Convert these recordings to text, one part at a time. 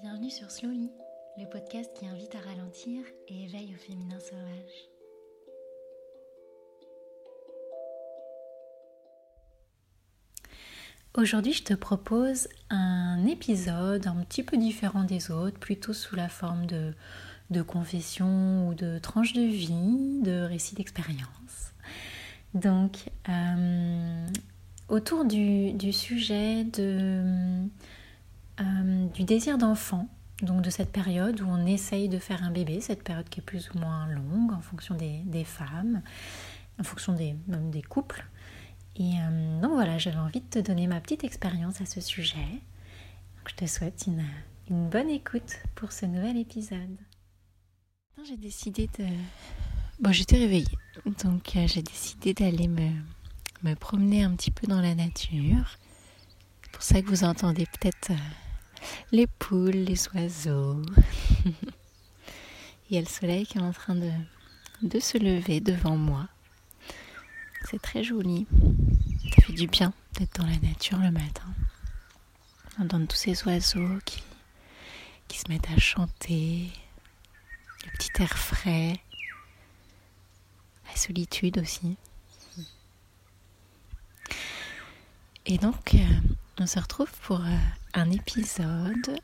Bienvenue sur Slowly, le podcast qui invite à ralentir et éveille au féminin sauvage. Aujourd'hui, je te propose un épisode un petit peu différent des autres, plutôt sous la forme de, de confession ou de tranches de vie, de récits d'expérience. Donc, euh, autour du sujet de euh, du désir d'enfant, donc de cette période où on essaye de faire un bébé, cette période qui est plus ou moins longue en fonction des, femmes, en fonction des, même des couples. Et euh, donc voilà, j'avais envie de te donner ma petite expérience à ce sujet. je te souhaite une, bonne écoute pour ce nouvel épisode. J'ai décidé de... Bon, j'étais réveillée, donc euh, j'ai décidé d'aller me promener un petit peu dans la nature. C'est pour ça que vous entendez peut-être les poules, les oiseaux. Il y a le soleil qui est en train de, se lever devant moi. C'est très joli. Ça fait du bien d'être dans la nature le matin. On entend tous ces oiseaux qui se mettent à chanter, le petit air frais, la solitude aussi. Et donc, euh, on se retrouve pour euh, un épisode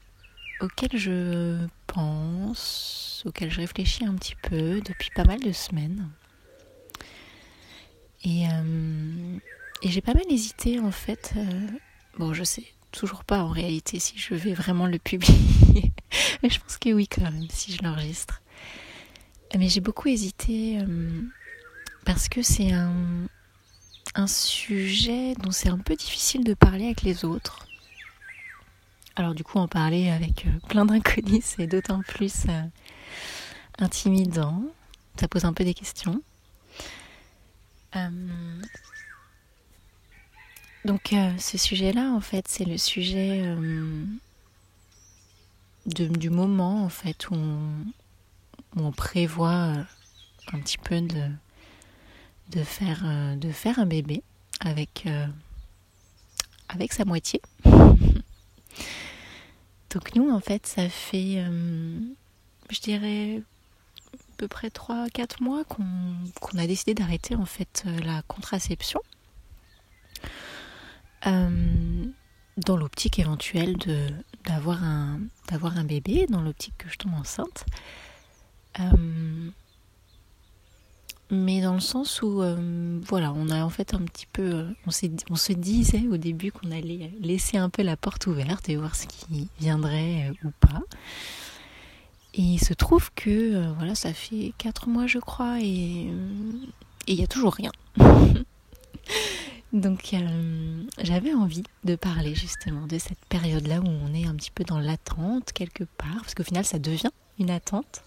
auquel je pense, auquel je réfléchis un petit peu depuis pas mal de semaines. Et, euh, j'ai pas mal hésité en fait. Bon, je sais toujours pas en réalité si je vais vraiment le publier. Mais je pense que oui quand même, si je l'enregistre. Mais j'ai beaucoup hésité parce que c'est un, un sujet dont c'est un peu difficile de parler avec les autres. Alors du coup, en parler avec euh, plein d'inconnus, c'est d'autant plus euh, intimidant. Ça pose un peu des questions. Euh, donc ce sujet-là, en fait, c'est le sujet du moment, en fait, où on, prévoit un petit peu de, de, faire, de faire un bébé avec, avec sa moitié. Donc nous, en fait, ça fait, euh, je dirais, à peu près 3-4 mois qu'on a décidé d'arrêter en fait euh, la contraception. Euh, dans l'optique éventuelle d'avoir un un bébé, dans l'optique que je tombe enceinte mais dans le sens où euh, voilà on a en fait un petit peu euh, on, se disait au début qu'on allait laisser un peu la porte ouverte et voir ce qui viendrait euh, ou pas. Et il se trouve que voilà ça fait quatre mois je crois et il n'y a toujours rien. Donc j'avais envie de parler justement de cette période là où on est un petit peu dans l'attente quelque part parce qu'au final ça devient une attente.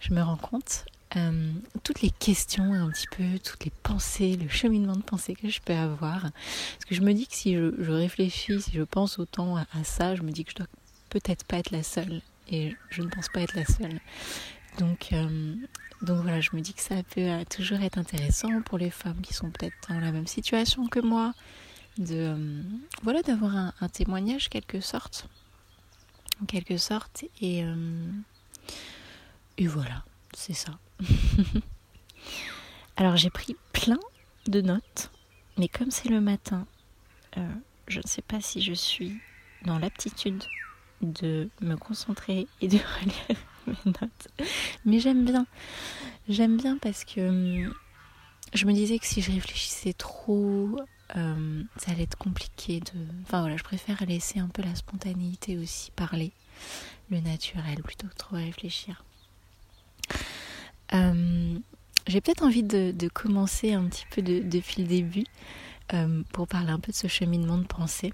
Je me rends compte euh, toutes les questions un petit peu, toutes les pensées, le cheminement de pensée que je peux avoir. Parce que je me dis que si je, réfléchis, si je pense autant à, ça, je me dis que je dois peut-être pas être la seule. Et je ne pense pas être la seule. Donc, euh, donc voilà, je me dis que ça peut euh, toujours être intéressant pour les femmes qui sont peut-être dans la même situation que moi, de voilà d'avoir un, un, témoignage quelque sorte, en quelque sorte. Et, et voilà, c'est ça. Alors j'ai pris plein de notes, mais comme c'est le matin, euh, je ne sais pas si je suis dans l'aptitude de me concentrer et de relire mes notes. Mais j'aime bien. J'aime bien parce que hum, je me disais que si je réfléchissais trop, euh, ça allait être compliqué de. Enfin voilà, je préfère laisser un peu la spontanéité aussi parler, le naturel, plutôt que trop réfléchir. Euh, j'ai peut-être envie de, commencer un petit peu depuis le début euh, pour parler un peu de ce cheminement de pensée.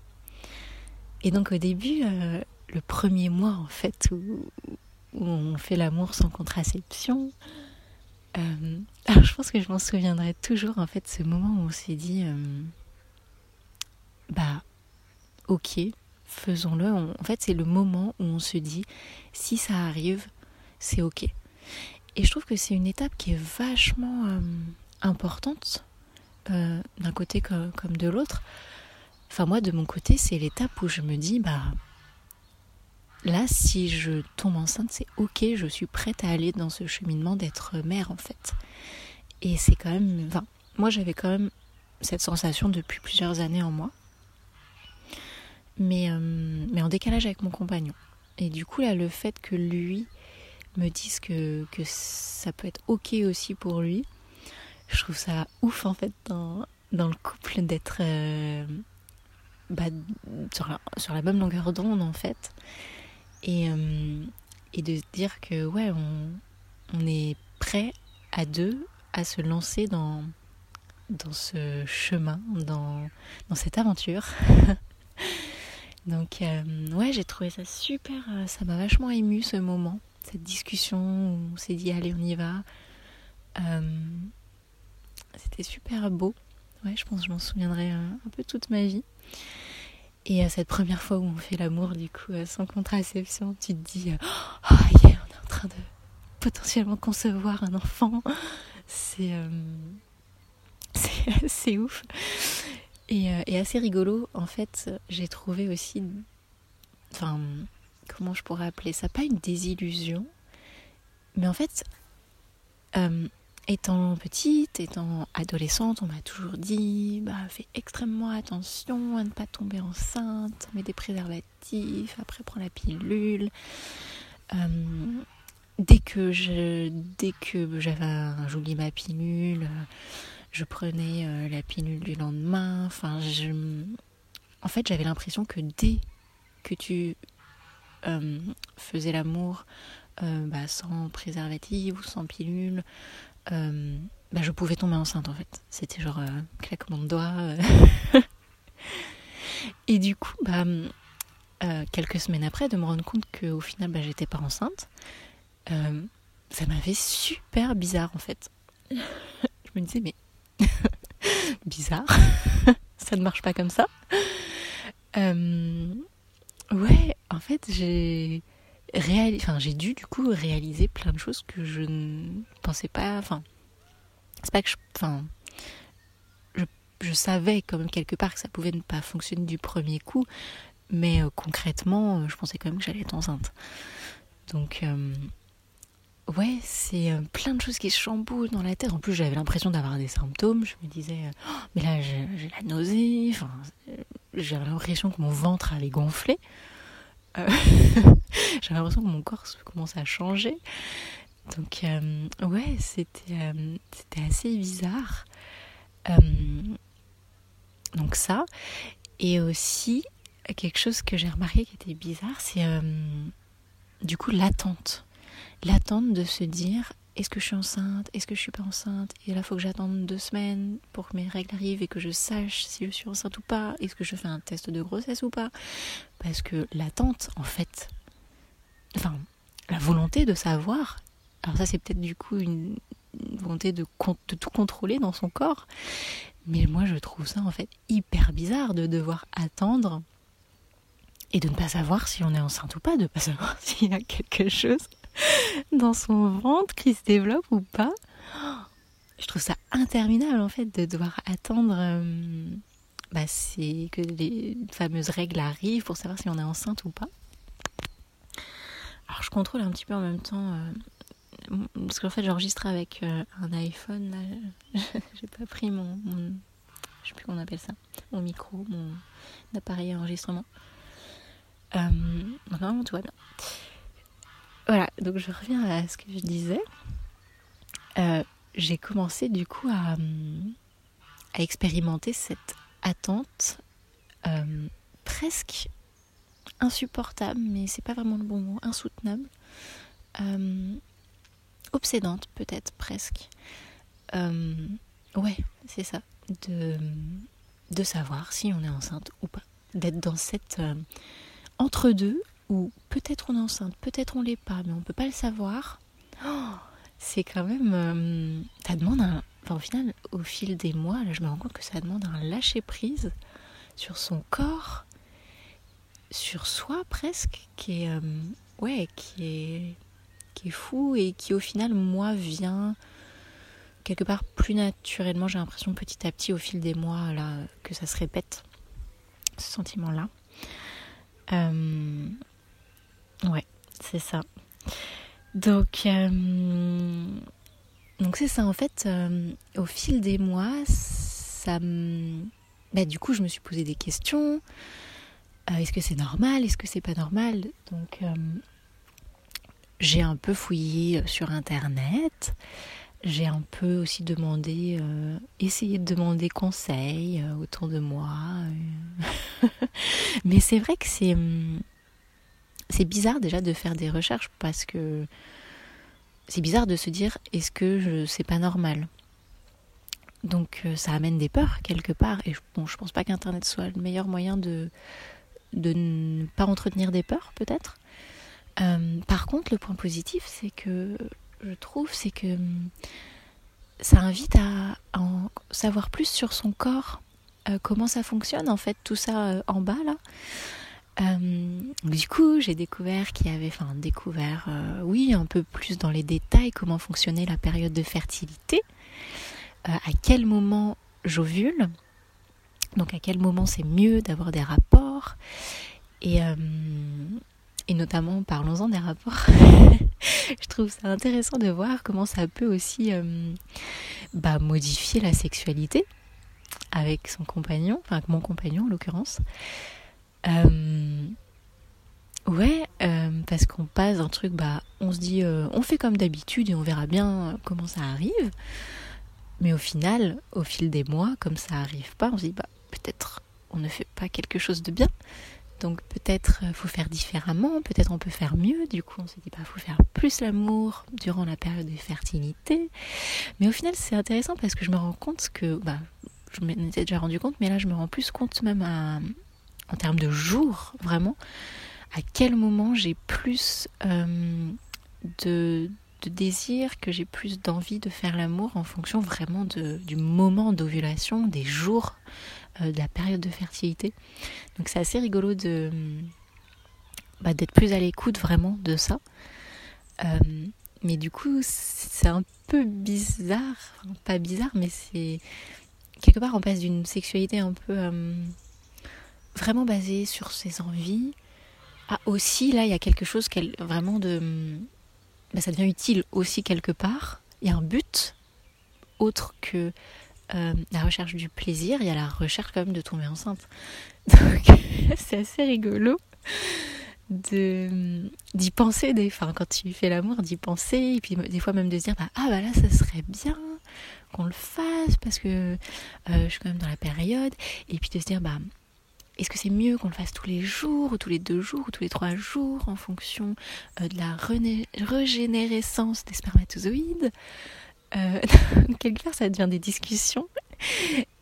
Et donc au début, euh, le premier mois en fait où, on fait l'amour sans contraception, alors je pense que je m'en souviendrai toujours en fait ce moment où on s'est dit bah ok faisons-le. En fait c'est le moment où on se dit si ça arrive c'est ok. Et je trouve que c'est une étape qui est vachement euh, importante, euh, d'un côté comme, de l'autre. Enfin, moi, de mon côté, c'est l'étape où je me dis, bah, là, si je tombe enceinte, c'est ok, je suis prête à aller dans ce cheminement d'être mère en fait. Et c'est quand même. Enfin, moi j'avais quand même cette sensation depuis plusieurs années en moi. Mais, euh, mais en décalage avec mon compagnon. Et du coup, là, le fait que lui me dise que, que ça peut être ok aussi pour lui, je trouve ça ouf en fait dans, dans le couple d'être euh, bah, sur, la, sur même longueur d'onde en fait. Et, euh, et de se dire que ouais, on, on est prêt à deux à se lancer dans, dans ce chemin, dans, dans cette aventure. Donc euh, ouais, j'ai trouvé ça super, ça m'a vachement ému ce moment, cette discussion où on s'est dit allez on y va. C'était super beau. Ouais, je pense que je m'en souviendrai un, peu toute ma vie. Et à cette première fois où on fait l'amour, du coup, euh, sans contraception, tu te dis, euh, oh yeah, on est en train de potentiellement concevoir un enfant. C'est euh, c'est ouf. Et, et, assez rigolo, en fait, j'ai trouvé aussi, enfin, comment je pourrais appeler ça, pas une désillusion, mais en fait, Étant petite, étant adolescente, on m'a toujours dit bah, fais extrêmement attention à ne pas tomber enceinte, mets des préservatifs, après prends la pilule. Euh, dès que je, dès que j'avais joli ma pilule, je prenais euh, la pilule du lendemain. En fait, j'avais l'impression que dès que tu euh, faisais l'amour bah, sans préservatif ou sans pilule, euh, bah, je pouvais tomber enceinte en fait. C'était genre euh, claquement de doigts. Euh. et du coup, bah, quelques semaines après, de me rendre compte qu'au final, j'étais pas enceinte, ça m'avait super bizarre en fait. je me disais, mais bizarre, ça ne marche pas comme ça. Ouais, en fait, j'ai enfin, j'ai dû du coup réaliser plein de choses que je ne pensais pas. Enfin, c'est pas que je, enfin, je, savais quand même quelque part que ça pouvait ne pas fonctionner du premier coup, mais euh, concrètement, euh, je pensais quand même que j'allais être enceinte. Donc, euh, ouais, c'est plein de choses qui se chamboulent dans la tête. En plus, j'avais l'impression d'avoir des symptômes. Je me disais, oh, mais là, j'ai la nausée. Enfin, j'avais l'impression que mon ventre allait gonfler. Euh, j'avais l'impression que mon corps commençait à changer. Donc, euh, ouais, euh, c'était assez bizarre. donc, ça. Et aussi, quelque chose que j'ai remarqué qui était bizarre, c'est du coup l'attente. L'attente de se dire est-ce que je suis enceinte Est-ce que je suis pas enceinte? Et là, faut que j'attende deux semaines pour que mes règles arrivent et que je sache si je suis enceinte ou pas. Est-ce que je fais un test de grossesse ou pas? Parce que l'attente, en fait, enfin, la volonté de savoir, alors ça, c'est peut-être du coup une, volonté de, de tout contrôler dans son corps. Mais moi, je trouve ça en fait hyper bizarre de devoir attendre et de ne pas savoir si on est enceinte ou pas, de ne pas savoir s'il y a quelque chose dans son ventre qui se développe ou pas. Je trouve ça interminable en fait de devoir attendre euh, bah, que les fameuses règles arrivent pour savoir si on est enceinte ou pas. Alors je contrôle un petit peu en même temps euh, parce qu'en fait j'enregistre avec euh, un iPhone. J'ai pas pris mon, je sais plus appelle ça, mon micro, mon appareil enregistrement. donc tout va bien. Voilà, donc je reviens à ce que je disais. Euh, j'ai commencé du coup à, expérimenter cette attente euh, presque insupportable, mais c'est pas vraiment le bon mot, insoutenable, euh, obsédante peut-être presque. ouais, c'est ça, de, de savoir si on est enceinte ou pas, d'être dans cette entre-deux ou peut-être on est enceinte, peut-être on l'est pas, mais on peut pas le savoir, oh, c'est quand même. Euh, ça demande un. Enfin, au final, au fil des mois, là, je me rends compte que ça demande un lâcher prise sur son corps, sur soi presque, qui est. Euh, ouais, qui est. qui est fou et qui au final, moi, vient quelque part plus naturellement, j'ai l'impression petit à petit au fil des mois là que ça se répète ce sentiment là. Euh, Ouais, c'est ça. Donc, donc c'est ça en fait. au fil des mois, ça, bah, du coup, je me suis posé des questions. Est-ce que c'est normal Est-ce que c'est pas normal? Donc, j'ai un peu fouillé sur internet. J'ai un peu aussi demandé, euh, essayé de demander conseil euh, autour de moi. Euh. Mais c'est vrai que c'est, hum, c'est bizarre déjà de faire des recherches parce que c'est bizarre de se dire est-ce que je, c'est pas normal? Donc ça amène des peurs quelque part et bon je pense pas qu'internet soit le meilleur moyen de de ne pas entretenir des peurs peut-être euh, par contre, le point positif, c'est que je trouve, c'est que hum, ça invite à, en savoir plus sur son corps, euh, comment ça fonctionne en fait, tout ça euh, en bas là. Du coup, j'ai découvert qu'il y avait, enfin découvert, oui, un peu plus dans les détails comment fonctionnait la période de fertilité, à quel moment j'ovule, donc à quel moment c'est mieux d'avoir des rapports, et, notamment parlons-en des rapports. je trouve ça intéressant de voir comment ça peut aussi euh, bah, modifier la sexualité avec son compagnon, enfin avec mon compagnon en l'occurrence. Euh, ouais, euh, parce qu'on passe un truc, bah, on se dit, on fait comme d'habitude et on verra bien comment ça arrive. Mais au final, au fil des mois, comme ça arrive pas, on se dit, bah, peut-être on ne fait pas quelque chose de bien. Donc peut-être euh, faut faire différemment, peut-être on peut faire mieux. Du coup, on se dit bah, faut faire plus l'amour durant la période de fertilité. Mais au final, c'est intéressant parce que je me rends compte que bah je m'en étais déjà rendu compte, mais là je me rends plus compte même en termes de jours vraiment à quel moment j'ai plus euh, de, désir, que j'ai plus d'envie de faire l'amour en fonction vraiment du moment d'ovulation, des jours euh, de la période de fertilité. Donc c'est assez rigolo de bah, d'être plus à l'écoute vraiment de ça. Euh, mais du coup, c'est un peu bizarre, pas bizarre, mais c'est quelque part on passe d'une sexualité un peu vraiment basée sur ses envies à aussi là il y a quelque chose vraiment de bah, ça devient utile aussi quelque part. Il y a un but autre que euh, la recherche du plaisir, il y a la recherche quand même de tomber enceinte. Donc c'est assez rigolo de d'y penser des enfin quand tu fais l'amour d'y penser et puis des fois même de se dire bah, ah bah là ça serait bien qu'on le fasse parce que euh, je suis quand même dans la période et puis de se dire bah est-ce que c'est mieux qu'on le fasse tous les jours ou tous les deux jours ou tous les trois jours en fonction euh, de la régénérescence des spermatozoïdes? Euh, quelque part ça devient des discussions.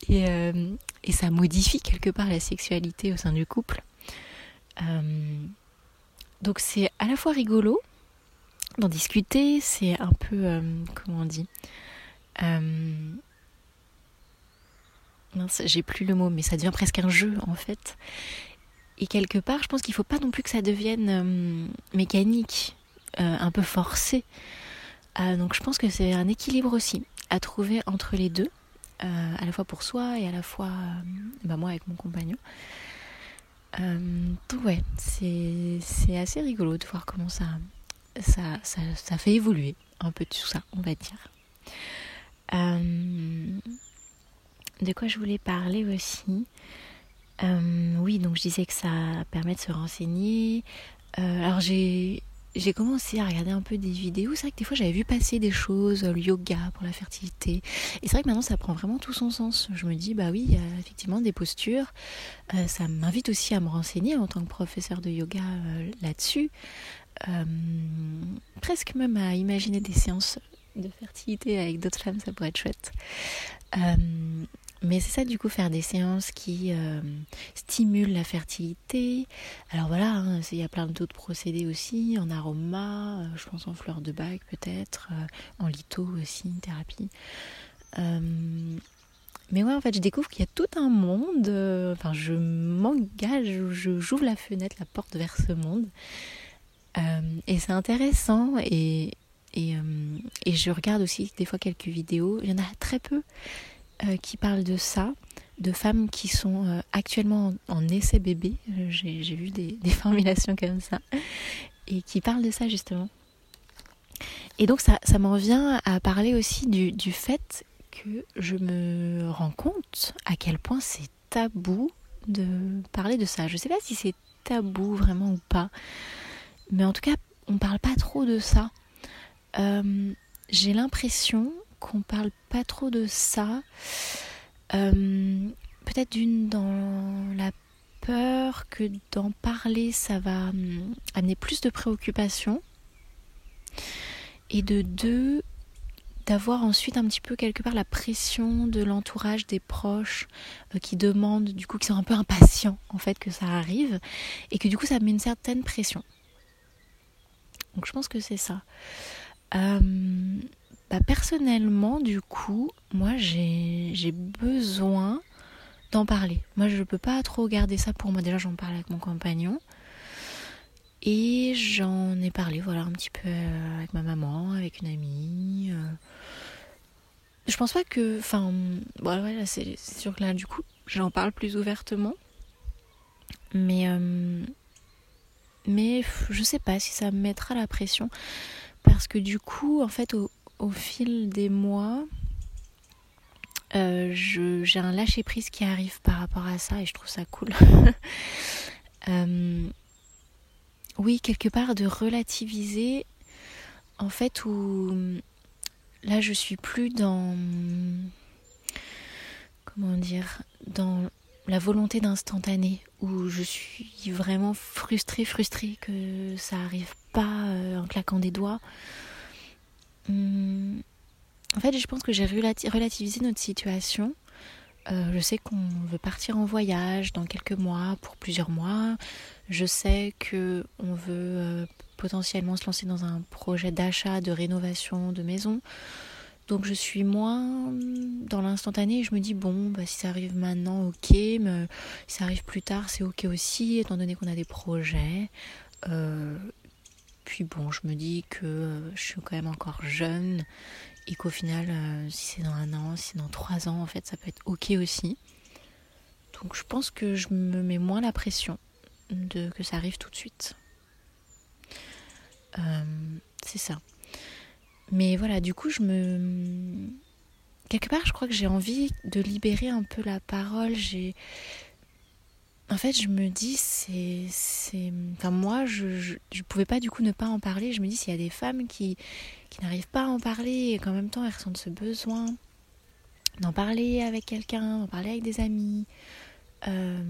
Et, euh, et, ça modifie quelque part la sexualité au sein du couple. Euh, donc c'est à la fois rigolo d'en discuter, c'est un peu, comment on dit, j'ai plus le mot, mais ça devient presque un jeu en fait. Et quelque part, je pense qu'il ne faut pas non plus que ça devienne mécanique, un peu forcé. Euh, donc je pense que c'est un équilibre aussi à trouver entre les deux, euh, à la fois pour soi et à la fois euh, bah, moi avec mon compagnon. donc ouais, c'est assez rigolo de voir comment ça, ça, ça, ça, fait évoluer un peu tout ça, on va dire. De quoi je voulais parler aussi Oui, donc je disais que ça permet de se renseigner. alors j'ai commencé à regarder un peu des vidéos. C'est vrai que des fois j'avais vu passer des choses, le yoga pour la fertilité. Et c'est vrai que maintenant ça prend vraiment tout son sens. Je me dis, bah oui, effectivement des postures. Euh, ça m'invite aussi à me renseigner en tant que professeur de yoga euh, là-dessus. Euh, presque même à imaginer des séances de fertilité avec d'autres femmes, ça pourrait être chouette. Mais c'est ça du coup faire des séances qui euh, stimulent la fertilité. Alors voilà, hein, il y a plein d'autres procédés aussi, en aroma, euh, je pense en fleurs de bac peut-être, euh, en litho aussi, une thérapie. mais ouais, en fait, je découvre qu'il y a tout un monde. enfin, je m'engage, j'ouvre la fenêtre, la porte vers ce monde. et c'est intéressant et, et je regarde aussi des fois quelques vidéos. Il y en a très peu. Euh, qui parle de ça, de femmes qui sont euh, actuellement en, essai bébé. Euh, j'ai vu des, formulations comme ça. et qui parle de ça justement. Et donc ça, ça m'en vient à parler aussi du, fait que je me rends compte à quel point c'est tabou de parler de ça. Je sais pas si c'est tabou vraiment ou pas, mais en tout cas, on parle pas trop de ça. J'ai l'impression qu'on parle pas trop de ça. Euh, peut-être d'une dans la peur que d'en parler, ça va hum, amener plus de préoccupations. Et de deux, d'avoir ensuite un petit peu quelque part la pression de l'entourage des proches euh, qui demandent du coup qui sont un peu impatients en fait que ça arrive et que du coup ça met une certaine pression donc je pense que c'est ça euh, bah, personnellement du coup moi j'ai besoin d'en parler moi je peux pas trop garder ça pour moi déjà j'en parle avec mon compagnon et j'en ai parlé, voilà, un petit peu euh, avec ma maman, avec une amie. Euh. Je pense pas que. Enfin, voilà, c'est sûr que là, du coup, j'en parle plus ouvertement. Mais. Euh, mais je sais pas si ça me mettra la pression. Parce que du coup, en fait, au, au fil des mois, j'ai un lâcher prise qui arrive par rapport à ça et je trouve ça cool. euh, oui, quelque part de relativiser, en fait, où là je suis plus dans. Comment dire Dans la volonté d'instantané, où je suis vraiment frustrée, frustrée que ça arrive pas euh, en claquant des doigts. Hum, en fait, je pense que j'ai relativisé notre situation. Euh, je sais qu'on veut partir en voyage dans quelques mois, pour plusieurs mois. Je sais que on veut euh, potentiellement se lancer dans un projet d'achat, de rénovation de maison. Donc je suis moins dans l'instantané je me dis bon bah si ça arrive maintenant ok mais si ça arrive plus tard c'est ok aussi étant donné qu'on a des projets. Euh, puis bon je me dis que euh, je suis quand même encore jeune et qu'au final si c'est dans un an, si c'est dans trois ans en fait ça peut être ok aussi. Donc je pense que je me mets moins la pression de que ça arrive tout de suite. Euh, c'est ça. Mais voilà, du coup, je me. Quelque part, je crois que j'ai envie de libérer un peu la parole. J'ai. En fait, je me dis, c'est. Enfin, moi, je, je, pouvais pas du coup ne pas en parler. Je me dis, s'il y a des femmes qui, n'arrivent pas à en parler et qu'en même temps elles ressentent ce besoin d'en parler avec quelqu'un, d'en parler avec des amis, euh,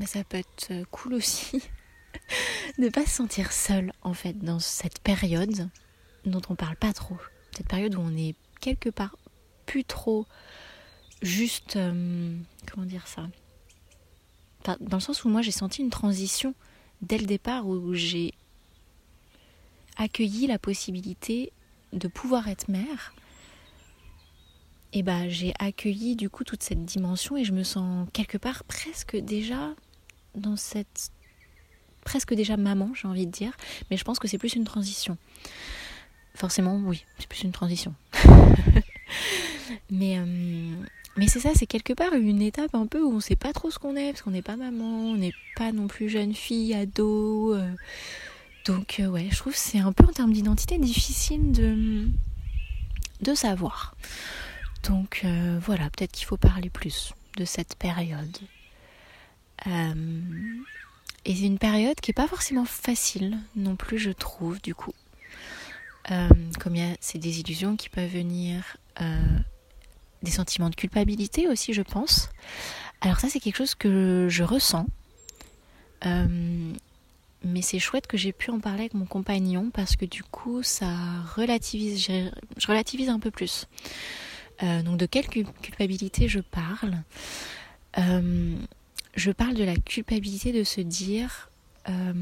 mais ça peut être euh, cool aussi de pas se sentir seul en fait dans cette période dont on parle pas trop. Cette période où on est quelque part plus trop juste euh, comment dire ça? Dans le sens où moi j'ai senti une transition dès le départ où j'ai accueilli la possibilité de pouvoir être mère et bah j'ai accueilli du coup toute cette dimension et je me sens quelque part presque déjà dans cette presque déjà maman, j'ai envie de dire, mais je pense que c'est plus une transition. Forcément, oui, c'est plus une transition. mais euh, mais c'est ça, c'est quelque part une étape un peu où on sait pas trop ce qu'on est, parce qu'on n'est pas maman, on n'est pas non plus jeune fille, ado. Euh. donc euh, ouais, je trouve que c'est un peu en termes d'identité difficile de, de savoir. Donc voilà, peut-être qu'il faut parler plus de cette période. Euh, et c'est une période qui n'est pas forcément facile non plus, je trouve, du coup. Euh, comme il y a ces désillusions qui peuvent venir, euh, des sentiments de culpabilité aussi, je pense. Alors ça, c'est quelque chose que je ressens. mais c'est chouette que j'ai pu en parler avec mon compagnon parce que du coup, ça relativise, je relativise un peu plus. donc de quelle culpabilité je parle? Je parle de la culpabilité de se dire euh,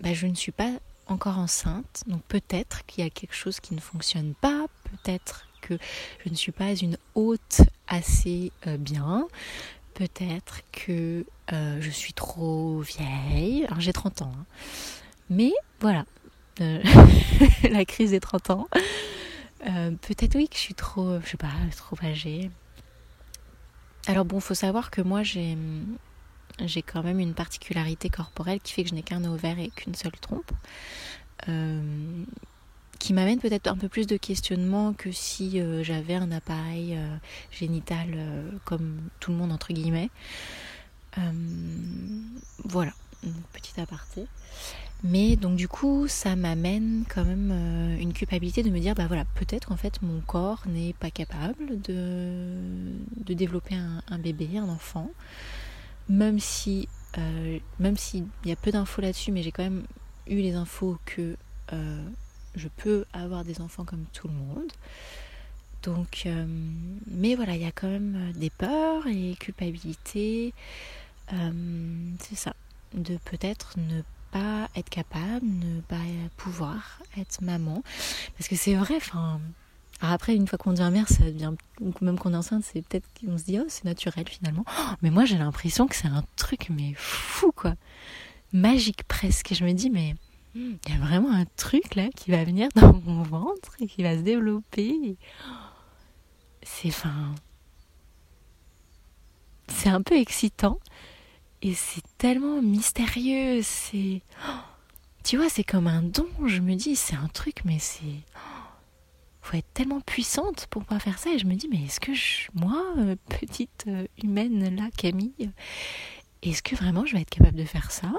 bah, je ne suis pas encore enceinte, donc peut-être qu'il y a quelque chose qui ne fonctionne pas, peut-être que je ne suis pas une hôte assez euh, bien, peut-être que euh, je suis trop vieille, alors j'ai 30 ans, hein. mais voilà, la crise des 30 ans, peut-être oui que je suis trop, je sais pas, trop âgée, alors bon, faut savoir que moi j'ai j'ai quand même une particularité corporelle qui fait que je n'ai qu'un ovaire et qu'une seule trompe. Euh, qui m'amène peut-être un peu plus de questionnement que si euh, j'avais un appareil euh, génital comme tout le monde entre guillemets. voilà, petit aparté. Mais donc du coup, ça m'amène quand même une culpabilité de me dire, bah voilà, peut-être en fait mon corps n'est pas capable de, de développer un, bébé, un enfant même si euh, même s'il y a peu d'infos là-dessus, mais j'ai quand même eu les infos que euh, je peux avoir des enfants comme tout le monde. Donc, euh, mais voilà, il y a quand même des peurs et culpabilités. c'est ça, de peut-être ne pas être capable, ne pas pouvoir être maman. Parce que c'est vrai, enfin, après, une fois qu'on devient mère, ça devient, même qu'on est enceinte, c'est peut-être qu'on se dit, oh, c'est naturel finalement. Oh, mais moi, j'ai l'impression que c'est un truc, mais fou, quoi. Magique presque. Je me dis, mais il y a vraiment un truc là qui va venir dans mon ventre et qui va se développer. C'est fin. C'est un peu excitant et c'est tellement mystérieux. C'est. Tu vois, c'est comme un don. Je me dis, c'est un truc, mais c'est faut être tellement puissante pour pas faire ça. Et je me dis, mais est-ce que moi, euh, petite euh, humaine là, Camille, est-ce que vraiment je vais être capable de faire ça?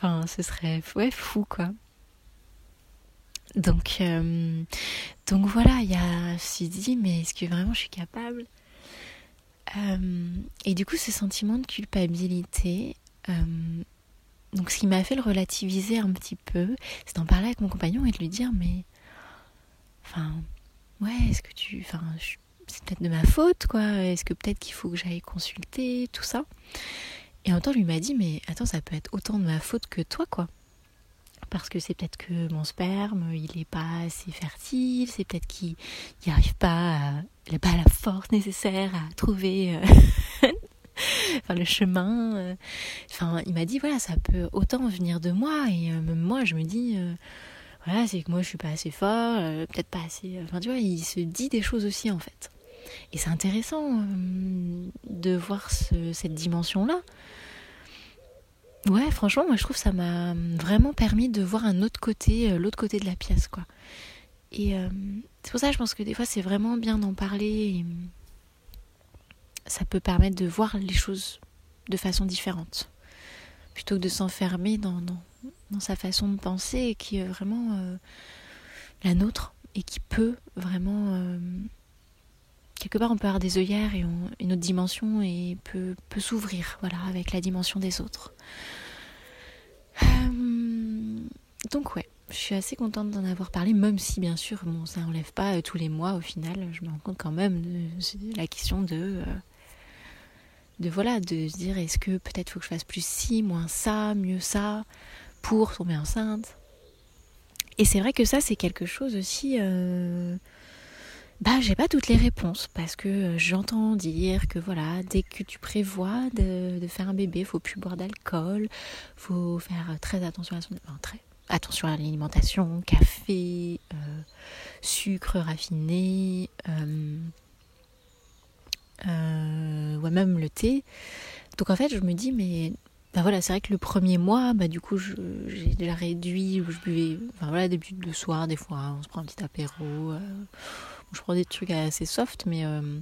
Enfin, ce serait ouais, fou quoi. Donc, euh, donc voilà, il y a si dit, mais est-ce que vraiment je suis capable? Et du coup, ce sentiment de culpabilité, donc ce qui m'a fait le relativiser un petit peu, c'est d'en parler avec mon compagnon et de lui dire mais enfin ouais, est-ce que tu enfin c'est peut-être de ma faute quoi, est-ce que peut-être qu'il faut que j'aille consulter tout ça? Et en même temps, lui m'a dit mais attends, ça peut être autant de ma faute que toi quoi. Parce que c'est peut-être que mon sperme, il n'est pas assez fertile, c'est peut-être qu'il n'y arrive pas, à, il n'a pas la force nécessaire à trouver euh, le chemin. Euh, enfin, il m'a dit voilà, ça peut autant venir de moi et euh, même moi, je me dis voilà, c'est que moi je suis pas assez fort, peut-être pas assez. Enfin, tu vois, il se dit des choses aussi en fait. Et c'est intéressant de voir cette dimension-là. Ouais, franchement, moi je trouve que ça m'a vraiment permis de voir un autre côté, l'autre côté de la pièce, quoi. Et c'est pour ça que je pense que des fois c'est vraiment bien d'en parler ça peut permettre de voir les choses de façon différente. Plutôt que de s'enfermer dans, dans, sa façon de penser qui est vraiment euh, la nôtre et qui peut vraiment. Euh, quelque part, on peut avoir des œillères et une autre dimension et peut, peut s'ouvrir voilà, avec la dimension des autres. Euh, donc, ouais je suis assez contente d'en avoir parlé, même si bien sûr, bon, ça n'enlève pas tous les mois au final. Je me rends compte quand même de la question de de voilà, de se dire est-ce que peut-être faut que je fasse plus ci, moins ça, mieux ça, pour tomber enceinte? Et c'est vrai que ça, c'est quelque chose aussi. Euh, bah, j'ai pas toutes les réponses parce que euh, j'entends dire que voilà, dès que tu prévois de, faire un bébé, faut plus boire d'alcool, faut faire très attention à son. très attention à l'alimentation, café, euh, sucre raffiné. Euh, ouais, même le thé. Donc en fait, je me dis, mais bah voilà, c'est vrai que le premier mois, bah du coup, j'ai déjà réduit, je buvais, enfin voilà, début de soir, des fois, on se prend un petit apéro, euh, je prends des trucs assez soft, mais euh,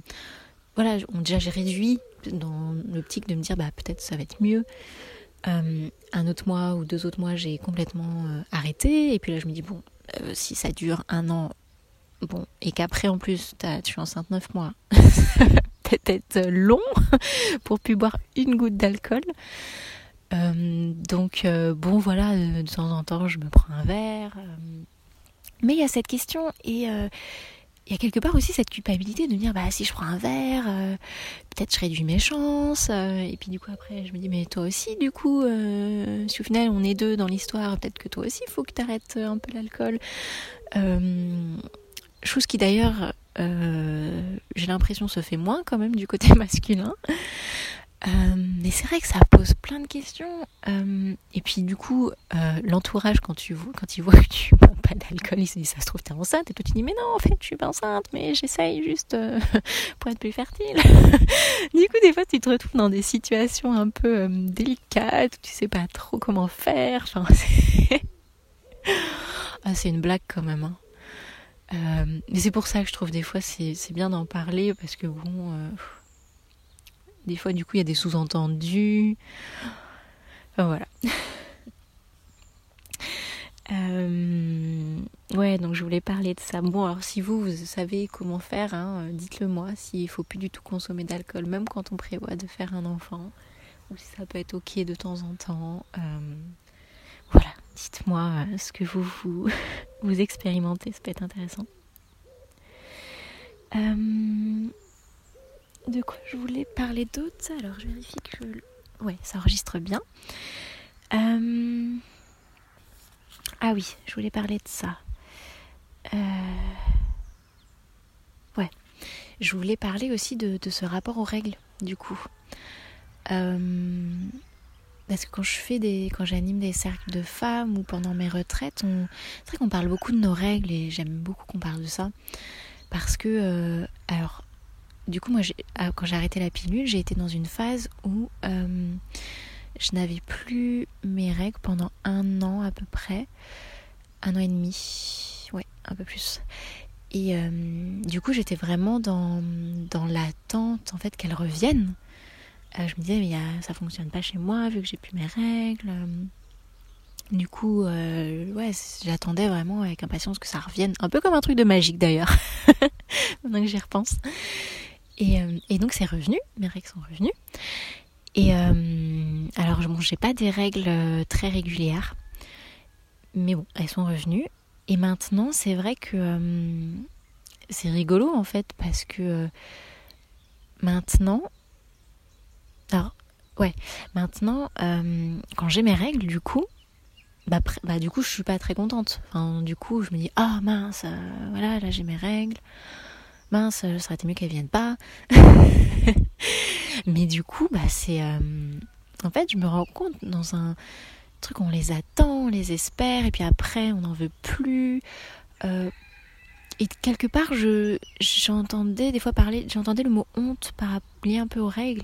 voilà, déjà j'ai réduit dans l'optique de me dire, bah peut-être ça va être mieux. un autre mois ou deux autres mois, j'ai complètement arrêté, et puis là, je me dis, bon, si ça dure un an, bon, et qu'après en plus, tu es enceinte neuf mois. peut-être long pour plus boire une goutte d'alcool. Euh, donc euh, bon voilà, de, temps en temps je me prends un verre. Euh. mais il y a cette question et il y a quelque part aussi cette culpabilité de dire bah si je prends un verre, peut-être je réduis mes chances. et puis du coup après je me dis mais toi aussi du coup, si au final on est deux dans l'histoire, peut-être que toi aussi il faut que tu arrêtes un peu l'alcool. chose qui d'ailleurs euh, j'ai l'impression se fait moins quand même du côté masculin. Euh, mais c'est vrai que ça pose plein de questions. Euh, et puis du coup, euh, l'entourage, quand, quand il voit que tu bois pas d'alcool, il se dit ça se trouve t'es enceinte. Et toi tu dis mais non, en fait je suis pas enceinte, mais j'essaye juste pour être plus fertile. du coup, des fois tu te retrouves dans des situations un peu délicates où tu sais pas trop comment faire. Enfin, c'est ah, une blague quand même. Hein. mais c'est pour ça que je trouve des fois c'est bien d'en parler parce que bon des fois, du coup, il y a des sous-entendus. Enfin, voilà. Euh, ouais, donc je voulais parler de ça. Bon, alors si vous, savez comment faire, hein, dites-le moi. S'il faut plus du tout consommer d'alcool, même quand on prévoit de faire un enfant, ou si ça peut être ok de temps en temps. Euh, voilà, dites-moi euh, ce que vous, vous, expérimentez, ça peut être intéressant. Euh, de quoi je voulais parler d'autre? Alors je vérifie que. Ouais, ça enregistre bien. Euh, ah oui, je voulais parler de ça. Euh, ouais, je voulais parler aussi de, ce rapport aux règles, du coup. Euh, parce que quand je fais des, quand j'anime des cercles de femmes ou pendant mes retraites, on, c'est vrai qu'on parle beaucoup de nos règles et j'aime beaucoup qu'on parle de ça parce que, alors, du coup, moi, ah, quand j'ai arrêté la pilule, j'ai été dans une phase où euh, je n'avais plus mes règles pendant un an à peu près, un an et demi, ouais, un peu plus. Et euh, du coup, j'étais vraiment dans, dans l'attente en fait qu'elles reviennent. Euh, je me disais, mais y ça fonctionne pas chez moi vu que j'ai plus mes règles. Du coup, ouais, j'attendais vraiment avec impatience que ça revienne. Un peu comme un truc de magique d'ailleurs, maintenant que j'y repense. Euh, et, donc c'est revenu, mes règles sont revenues. Et euh, alors bon, j'ai pas des règles euh, très régulières, mais bon, elles sont revenues. Et maintenant, c'est vrai que c'est rigolo en fait parce que maintenant, alors ouais, maintenant quand j'ai mes règles, du coup, bah, bah, du coup je suis pas très contente. Enfin, du coup je me dis ah mince, voilà là j'ai mes règles mince, ça aurait été mieux qu'elle vienne pas. Mais du coup, bah c'est. Euh, en fait, je me rends compte dans un truc, on les attend, on les espère, et puis après, on n'en veut plus. Euh, et quelque part, je j'entendais des fois parler, j'entendais le mot honte par lié un peu aux règles,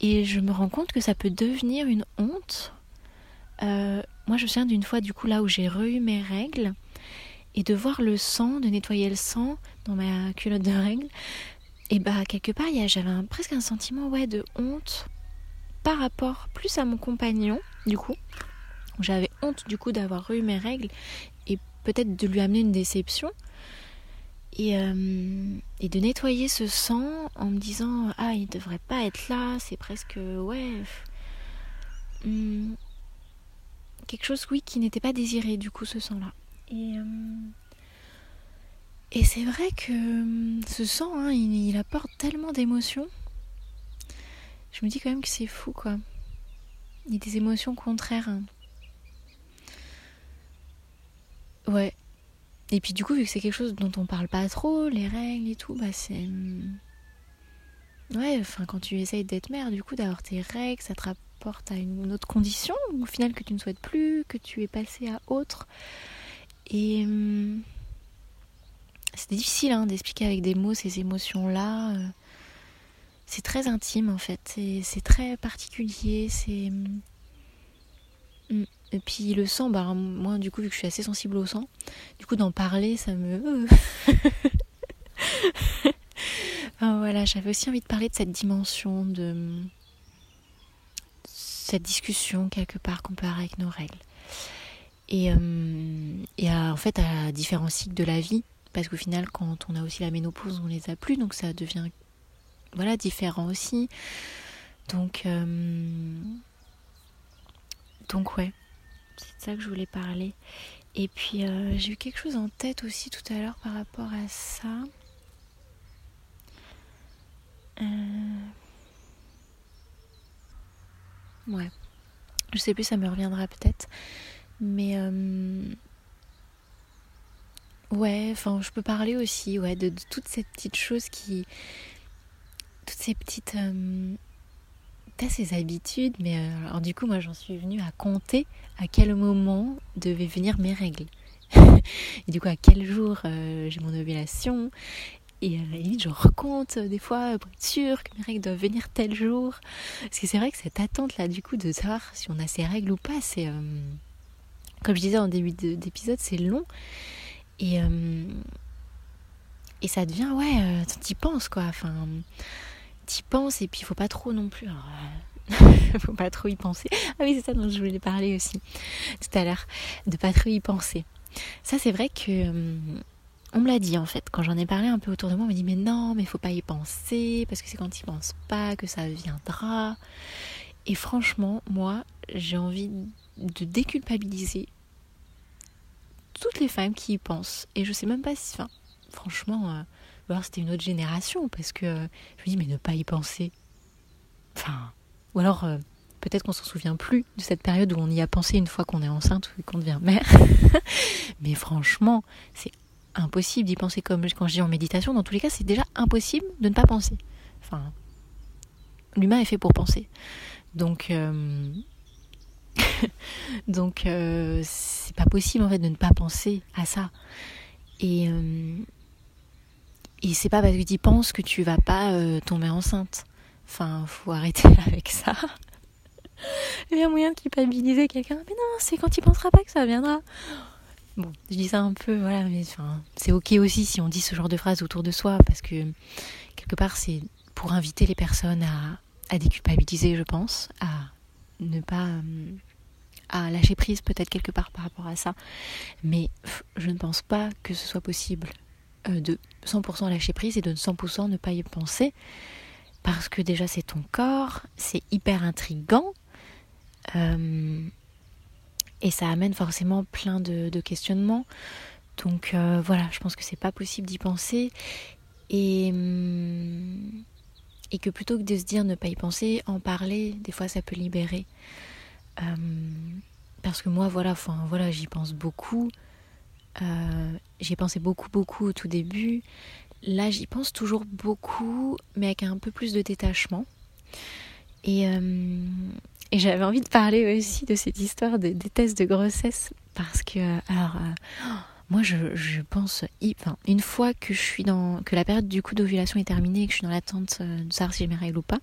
et je me rends compte que ça peut devenir une honte. Euh, moi, je me souviens d'une fois, du coup, là où j'ai re mes règles, et de voir le sang, de nettoyer le sang dans ma culotte de règles, et bah quelque part j'avais presque un sentiment ouais de honte par rapport plus à mon compagnon du coup. J'avais honte du coup d'avoir eu mes règles et peut-être de lui amener une déception. Et, euh, de nettoyer ce sang en me disant ah il devrait pas être là c'est presque ouais hmm, quelque chose oui qui n'était pas désiré du coup ce sang là et, euh, et c'est vrai que euh, ce sang, hein, il, apporte tellement d'émotions. Je me dis quand même que c'est fou, quoi. Il y a des émotions contraires. Hein. Ouais. Et puis du coup, vu que c'est quelque chose dont on parle pas trop, les règles et tout, bah c'est... Hmm, ouais, enfin quand tu essayes d'être mère, du coup, d'avoir tes règles, ça te rapporte à une autre condition, au final que tu ne souhaites plus, que tu es passé à autre. Et hum, c'était difficile hein, d'expliquer avec des mots ces émotions-là. Euh. C'est très intime en fait, c'est très particulier. C'est hum, hum. et puis le sang, bah, moi du coup vu que je suis assez sensible au sang, du coup d'en parler ça me. voilà, j'avais aussi envie de parler de cette dimension de cette discussion quelque part avoir avec nos règles et, euh, en fait à différents cycles de la vie. Parce qu'au final quand on a aussi la ménopause on les a plus. Donc ça devient voilà différent aussi. Donc euh, donc ouais. C'est de ça que je voulais parler. Et puis euh, j'ai eu quelque chose en tête aussi tout à l'heure par rapport à ça. Ouais. Je sais plus ça me reviendra peut-être mais euh, ouais, enfin, je peux parler aussi, ouais, de, toutes ces petites choses qui, toutes ces petites, euh, as ces habitudes, mais alors du coup, moi, j'en suis venue à compter à quel moment devaient venir mes règles. et du coup, à quel jour j'ai mon ovulation et à la limite, je recompte des fois pour être sûre que mes règles doivent venir tel jour. Parce que c'est vrai que cette attente-là, du coup, de savoir si on a ses règles ou pas, c'est. Euh, comme je disais en début d'épisode, c'est long. Et. Euh, et ça devient, ouais, euh, t'y penses, quoi. Enfin, t'y penses, et puis il faut pas trop non plus. Alors, faut pas trop y penser. Ah oui, c'est ça dont je voulais parler aussi tout à l'heure, de pas trop y penser. Ça, c'est vrai que on me l'a dit en fait, quand j'en ai parlé un peu autour de moi, on m'a dit mais non, mais faut pas y penser, parce que c'est quand il pense pas que ça viendra. Et franchement, moi, j'ai envie de déculpabiliser toutes les femmes qui y pensent. Et je sais même pas si, enfin, franchement, euh, c'était une autre génération, parce que euh, je me dis mais ne pas y penser. Enfin, ou alors euh, peut-être qu'on s'en souvient plus de cette période où on y a pensé une fois qu'on est enceinte ou qu'on devient mère. mais franchement, c'est impossible d'y penser comme quand je dis en méditation. Dans tous les cas, c'est déjà impossible de ne pas penser. Enfin, l'humain est fait pour penser. Donc, euh, donc euh, c'est pas possible en fait de ne pas penser à ça. Et euh, et c'est pas parce que tu penses que tu vas pas tomber enceinte. Enfin, faut arrêter avec ça. Il y a moyen de culpabiliser quelqu'un. Mais non, c'est quand il pensera pas que ça viendra. Bon, je dis ça un peu, voilà, mais enfin, c'est ok aussi si on dit ce genre de phrases autour de soi, parce que quelque part, c'est pour inviter les personnes à, à déculpabiliser, je pense, à ne pas. Euh, à lâcher prise peut-être quelque part par rapport à ça. Mais je ne pense pas que ce soit possible euh, de 100% lâcher prise et de 100% ne pas y penser. Parce que déjà c'est ton corps, c'est hyper intrigant. Euh, et ça amène forcément plein de, questionnements. Donc voilà, je pense que c'est pas possible d'y penser et, hum, et que plutôt que de se dire ne pas y penser, en parler, des fois ça peut libérer. Hum, parce que moi voilà, voilà, j'y pense beaucoup. Euh, j'y pensé beaucoup beaucoup au tout début. Là, j'y pense toujours beaucoup, mais avec un peu plus de détachement. Et, hum, et j'avais envie de parler aussi de cette histoire des, tests de grossesse parce que, alors, euh, moi je, pense, enfin, une fois que je suis dans, que la période du coup d'ovulation est terminée et que je suis dans l'attente euh, de savoir si j'ai mes règles ou pas,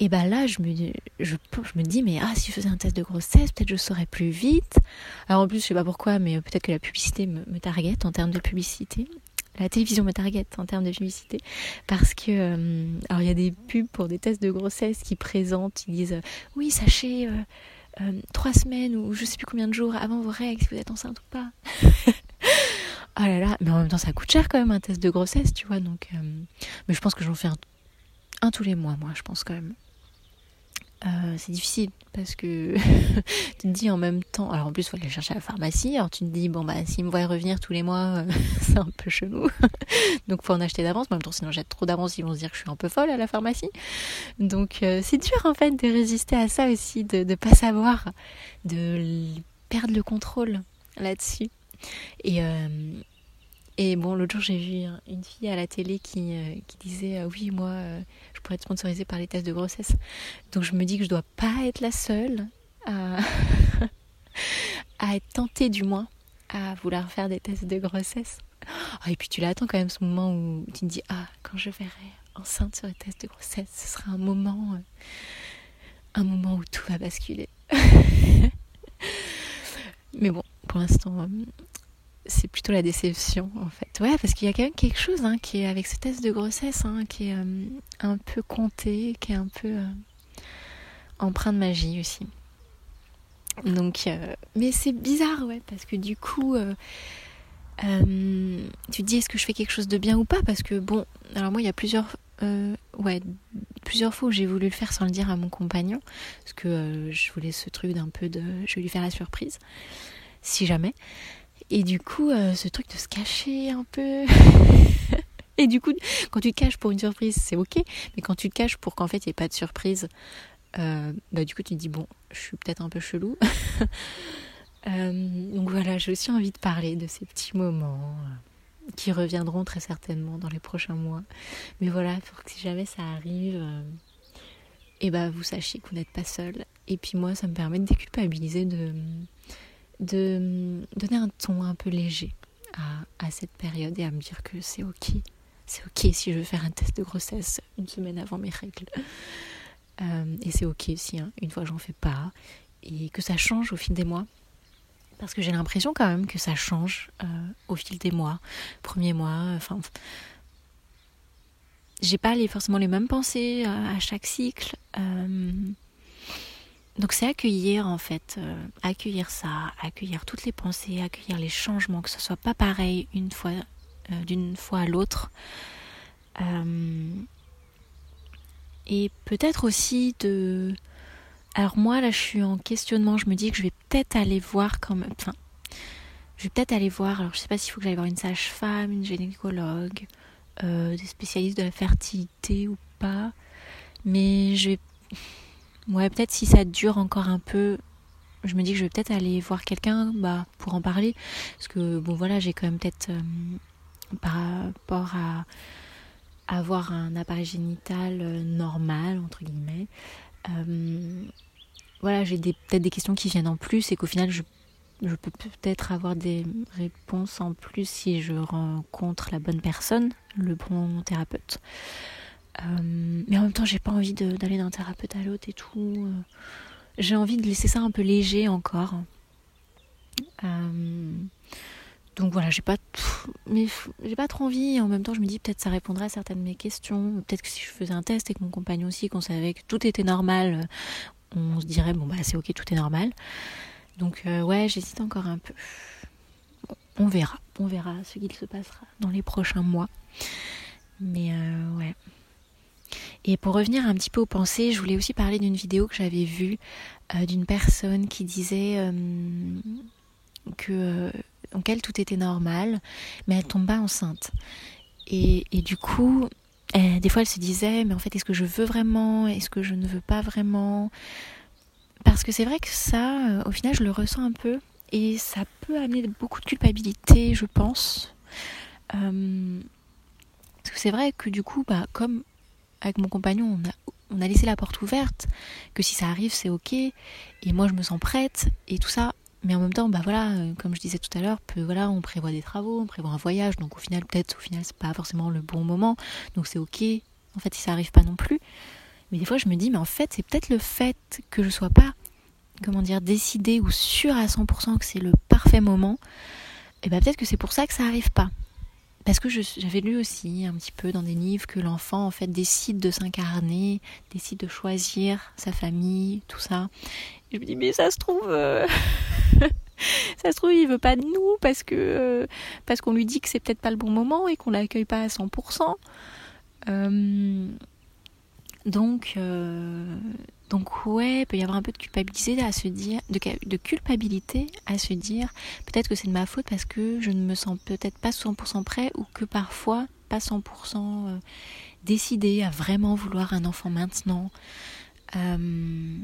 et ben là je me, je, je me dis mais ah si je faisais un test de grossesse peut-être je saurais plus vite. Alors en plus je sais pas pourquoi mais peut-être que la publicité me, me target en termes de publicité la télévision me target en termes de publicité parce que euh, alors il y a des pubs pour des tests de grossesse qui présentent, ils disent euh, oui sachez euh, trois semaines ou je sais plus combien de jours avant vos règles si vous êtes enceinte ou pas. Oh là là, mais en même temps ça coûte cher quand même un test de grossesse, tu vois donc. mais je pense que j'en fais un tous les mois moi, je pense quand même. Euh, c'est difficile parce que tu te dis en même temps, alors en plus il faut aller chercher à la pharmacie, alors tu te dis bon bah s'ils me voient revenir tous les mois, euh, c'est un peu chelou, donc faut en acheter d'avance, en même temps sinon j'ai trop d'avance, ils vont se dire que je suis un peu folle à la pharmacie, donc euh, c'est dur en fait de résister à ça aussi, de ne pas savoir, de perdre le contrôle là-dessus. Et, et bon, l'autre jour, j'ai vu une fille à la télé qui, euh, disait euh, Oui, moi, euh, je pourrais être sponsorisée par les tests de grossesse. Donc, je me dis que je dois pas être la seule à, à être tentée, du moins, à vouloir faire des tests de grossesse. Ah, et puis, tu l'attends quand même ce moment où tu te dis Ah, quand je verrai enceinte sur les tests de grossesse, ce sera un moment, un moment où tout va basculer. Mais bon, pour l'instant, c'est plutôt la déception en fait. Ouais, parce qu'il y a quand même quelque chose hein, qui est avec ce test de grossesse, hein, qui est euh, un peu compté, qui est un peu euh, empreint de magie aussi. Donc, euh, mais c'est bizarre, ouais, parce que du coup, tu te dis est-ce que je fais quelque chose de bien ou pas? Parce que bon, alors moi, il y a plusieurs, ouais, plusieurs fois où j'ai voulu le faire sans le dire à mon compagnon, parce que je voulais ce truc d'un peu de, je vais lui faire la surprise, si jamais. Et du coup, euh, ce truc de se cacher un peu. et du coup, quand tu te caches pour une surprise, c'est ok. Mais quand tu te caches pour qu'en fait il n'y ait pas de surprise, euh, bah, du coup tu te dis bon, je suis peut-être un peu chelou. Euh, donc voilà, j'ai aussi envie de parler de ces petits moments qui reviendront très certainement dans les prochains mois. Mais voilà, pour que si jamais ça arrive, et bah vous sachiez que vous n'êtes pas seul. Et puis moi, ça me permet de déculpabiliser, de, de donner un ton un peu léger à, cette période et à me dire que c'est ok. C'est ok si je veux faire un test de grossesse une semaine avant mes règles. Euh, et c'est ok si hein, une fois j'en fais pas. Et que ça change au fil des mois. Parce que j'ai l'impression quand même que ça change euh, au fil des mois. Premier mois, enfin j'ai pas les, forcément les mêmes pensées euh, à chaque cycle. Euh, donc c'est accueillir en fait, euh, accueillir ça, accueillir toutes les pensées, accueillir les changements, que ce soit pas pareil une fois d'une fois à l'autre. et peut-être aussi de. Alors moi là je suis en questionnement, je me dis que je vais peut-être aller voir même. Enfin, je vais peut-être aller voir. Alors je sais pas s'il faut que j'aille voir une sage-femme, une gynécologue, euh, des spécialistes de la fertilité ou pas. Mais je vais. Ouais, peut-être si ça dure encore un peu, je me dis que je vais peut-être aller voir quelqu'un bah, pour en parler. Parce que, bon, voilà, j'ai quand même peut-être. Euh, par rapport à avoir un appareil génital euh, normal, entre guillemets. voilà, j'ai peut-être des questions qui viennent en plus et qu'au final, je peux peut-être avoir des réponses en plus si je rencontre la bonne personne, le bon thérapeute. Euh, mais en même temps, j'ai pas envie d'aller d'un thérapeute à l'autre et tout. Euh. j'ai envie de laisser ça un peu léger encore. Euh, donc voilà, j'ai pas, mais j'ai pas trop envie. En même temps, je me dis peut-être ça répondrait à certaines de mes questions. Peut-être que si je faisais un test avec mon compagnon aussi, qu'on savait que tout était normal, on se dirait bon bah c'est ok, tout est normal. Donc ouais, j'hésite encore un peu. on verra, on verra ce qu'il se passera dans les prochains mois. Mais ouais. Et pour revenir un petit peu aux pensées, je voulais aussi parler d'une vidéo que j'avais vue euh, d'une personne qui disait que en elle tout était normal, mais elle tombe pas enceinte. Et, du coup, des fois elle se disait, mais en fait, est-ce que je veux vraiment? Est-ce que je ne veux pas vraiment? Parce que c'est vrai que ça, euh, au final, je le ressens un peu et ça peut amener beaucoup de culpabilité, je pense. Euh, parce que c'est vrai que du coup, bah, comme avec mon compagnon, on a, laissé la porte ouverte, que si ça arrive, c'est ok, et moi je me sens prête, et tout ça. Mais en même temps, bah voilà, euh, comme je disais tout à l'heure, voilà, on prévoit des travaux, on prévoit un voyage, donc au final, peut-être, au final, c'est pas forcément le bon moment, donc c'est ok. En fait, si ça arrive pas non plus. Mais des fois, je me dis, mais en fait, c'est peut-être le fait que je sois pas, comment dire, décidée ou sûre à 100% que c'est le parfait moment. Et bien peut-être que c'est pour ça que ça arrive pas. Parce que j'avais lu aussi un petit peu dans des livres que l'enfant en fait décide de s'incarner, décide de choisir sa famille, tout ça. Je me dis mais ça se trouve, euh, ça se trouve il veut pas de nous parce que euh, parce qu'on lui dit que c'est peut-être pas le bon moment et qu'on l'accueille pas à 100%. Euh, donc, euh, donc ouais, il peut y avoir un peu de culpabilité à se dire, de, culpabilité à se dire, peut-être que c'est de ma faute parce que je ne me sens peut-être pas 100% prêt ou que parfois pas 100% euh, décidé à vraiment vouloir un enfant maintenant. Euh,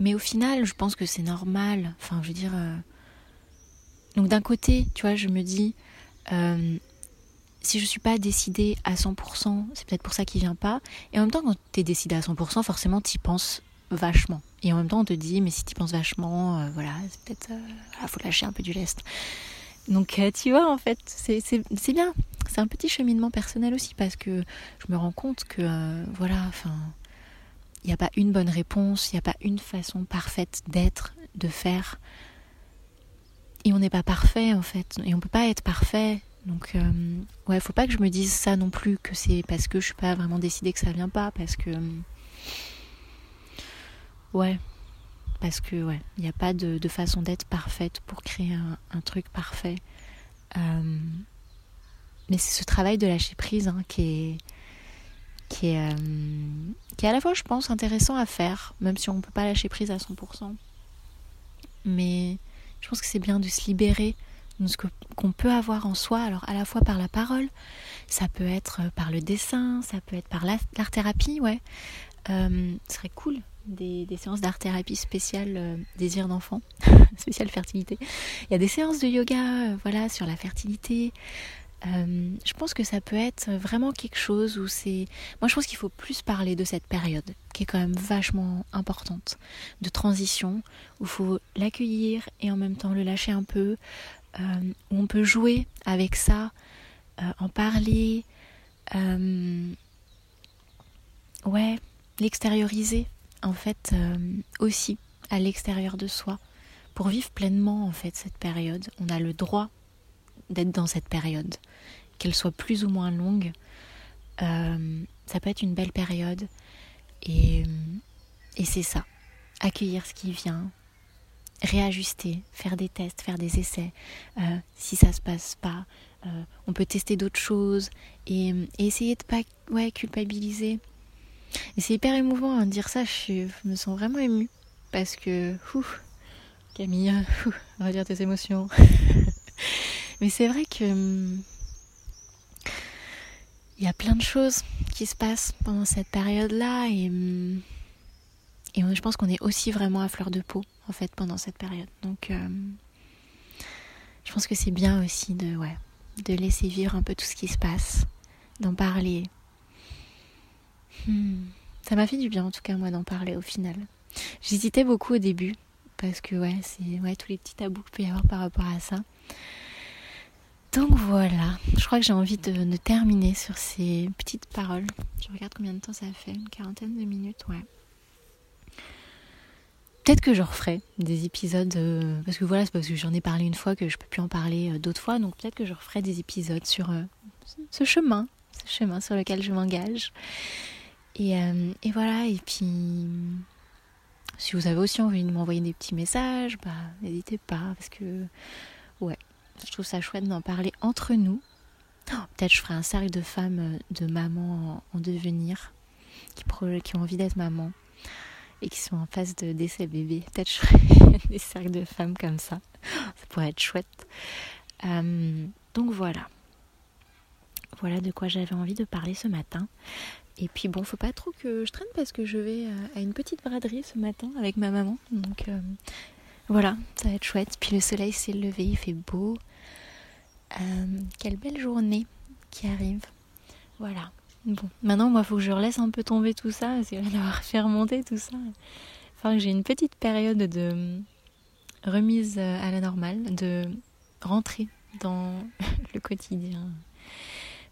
mais au final, je pense que c'est normal. Enfin, je veux dire. Donc d'un côté, tu vois, je me dis, si je suis pas décidée à 100%, c'est peut-être pour ça qu'il vient pas. Et en même temps, quand tu es décidée à 100%, forcément, tu penses vachement. Et en même temps, on te dit, mais si tu penses vachement, euh, voilà, c'est peut-être. euh, faut lâcher un peu du lest. Donc, euh, tu vois, en fait, c'est bien. C'est un petit cheminement personnel aussi, parce que je me rends compte que, voilà, enfin. Il n'y a pas une bonne réponse, il n'y a pas une façon parfaite d'être, de faire. Et on n'est pas parfait, en fait. Et on peut pas être parfait donc, euh, ouais, faut pas que je me dise ça non plus, que c'est parce que je suis pas vraiment décidée que ça vient pas, parce que. Euh, ouais. Parce que, ouais, il n'y a pas de, façon d'être parfaite pour créer un, truc parfait. Euh, mais c'est ce travail de lâcher prise hein, qui est. Qui est, qui est à la fois, je pense, intéressant à faire, même si on ne peut pas lâcher prise à 100%. Mais je pense que c'est bien de se libérer ce qu'on peut avoir en soi, alors à la fois par la parole, ça peut être par le dessin, ça peut être par l'art-thérapie, ouais. Euh, ce serait cool des, séances d'art-thérapie spéciales euh, désir d'enfant, spéciale fertilité. Il y a des séances de yoga, euh, voilà, sur la fertilité. Euh, je pense que ça peut être vraiment quelque chose où c'est... Moi je pense qu'il faut plus parler de cette période qui est quand même vachement importante, de transition, où il faut l'accueillir et en même temps le lâcher un peu, euh, où on peut jouer avec ça, euh, en parler, ouais, l'extérioriser en fait aussi à l'extérieur de soi pour vivre pleinement en fait cette période. On a le droit d'être dans cette période, qu'elle soit plus ou moins longue. Euh, ça peut être une belle période et, et c'est ça. Accueillir ce qui vient, réajuster, faire des tests, faire des essais. Euh, si ça se passe pas, euh, on peut tester d'autres choses et, essayer de pas ouais, culpabiliser. Et c'est hyper émouvant hein, de dire ça, je, me sens vraiment émue parce que ouf, Camille, on va dire tes émotions. Mais c'est vrai que hum, il y a plein de choses qui se passent pendant cette période-là et, hum, et je pense qu'on est aussi vraiment à fleur de peau en fait pendant cette période. Donc hum, je pense que c'est bien aussi de ouais, de laisser vivre un peu tout ce qui se passe, d'en parler. Ça m'a fait du bien en tout cas moi d'en parler au final. J'hésitais beaucoup au début parce que ouais, c'est ouais, tous les petits tabous qu'il peut y avoir par rapport à ça. Donc voilà, je crois que j'ai envie de, terminer sur ces petites paroles. Je regarde combien de temps ça fait, une quarantaine de minutes, ouais. Peut-être que je referai des épisodes, euh, parce que voilà, c'est parce que j'en ai parlé une fois que je peux plus en parler euh, d'autres fois, donc peut-être que je referai des épisodes sur euh, ce chemin, ce chemin sur lequel je m'engage. Et, et voilà, et puis si vous avez aussi envie de m'envoyer des petits messages, bah n'hésitez pas parce que ouais, je trouve ça chouette d'en parler entre nous. Oh, peut-être je ferai un cercle de femmes de mamans en, devenir qui, qui ont envie d'être maman et qui sont en phase de décès bébé. Peut-être je ferai des cercles de femmes comme ça. Ça pourrait être chouette. Euh, donc voilà. Voilà de quoi j'avais envie de parler ce matin. Et puis bon, faut pas trop que je traîne parce que je vais euh, à une petite braderie ce matin avec ma maman. Donc euh, voilà, ça va être chouette. Puis le soleil s'est levé, il fait beau. Quelle belle journée qui arrive. Voilà. Bon, maintenant, moi, il faut que je relaisse un peu tomber tout ça parce qu'il va fait remonter tout ça. Enfin, j'ai une petite période de remise à la normale, de rentrer dans le quotidien.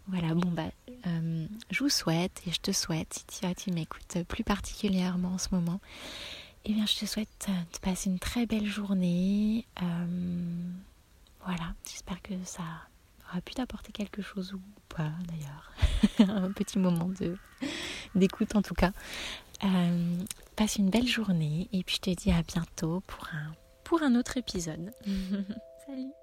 Voilà, bon bah, euh, je vous souhaite et je te souhaite, si tu, tu m'écoutes plus particulièrement en ce moment, eh bien je te souhaite de passer une très belle journée. Euh, voilà, j'espère que ça aura pu t'apporter quelque chose ou pas d'ailleurs. un petit moment de d'écoute en tout cas. Euh, passe une belle journée et puis je te dis à bientôt pour un, pour un autre épisode.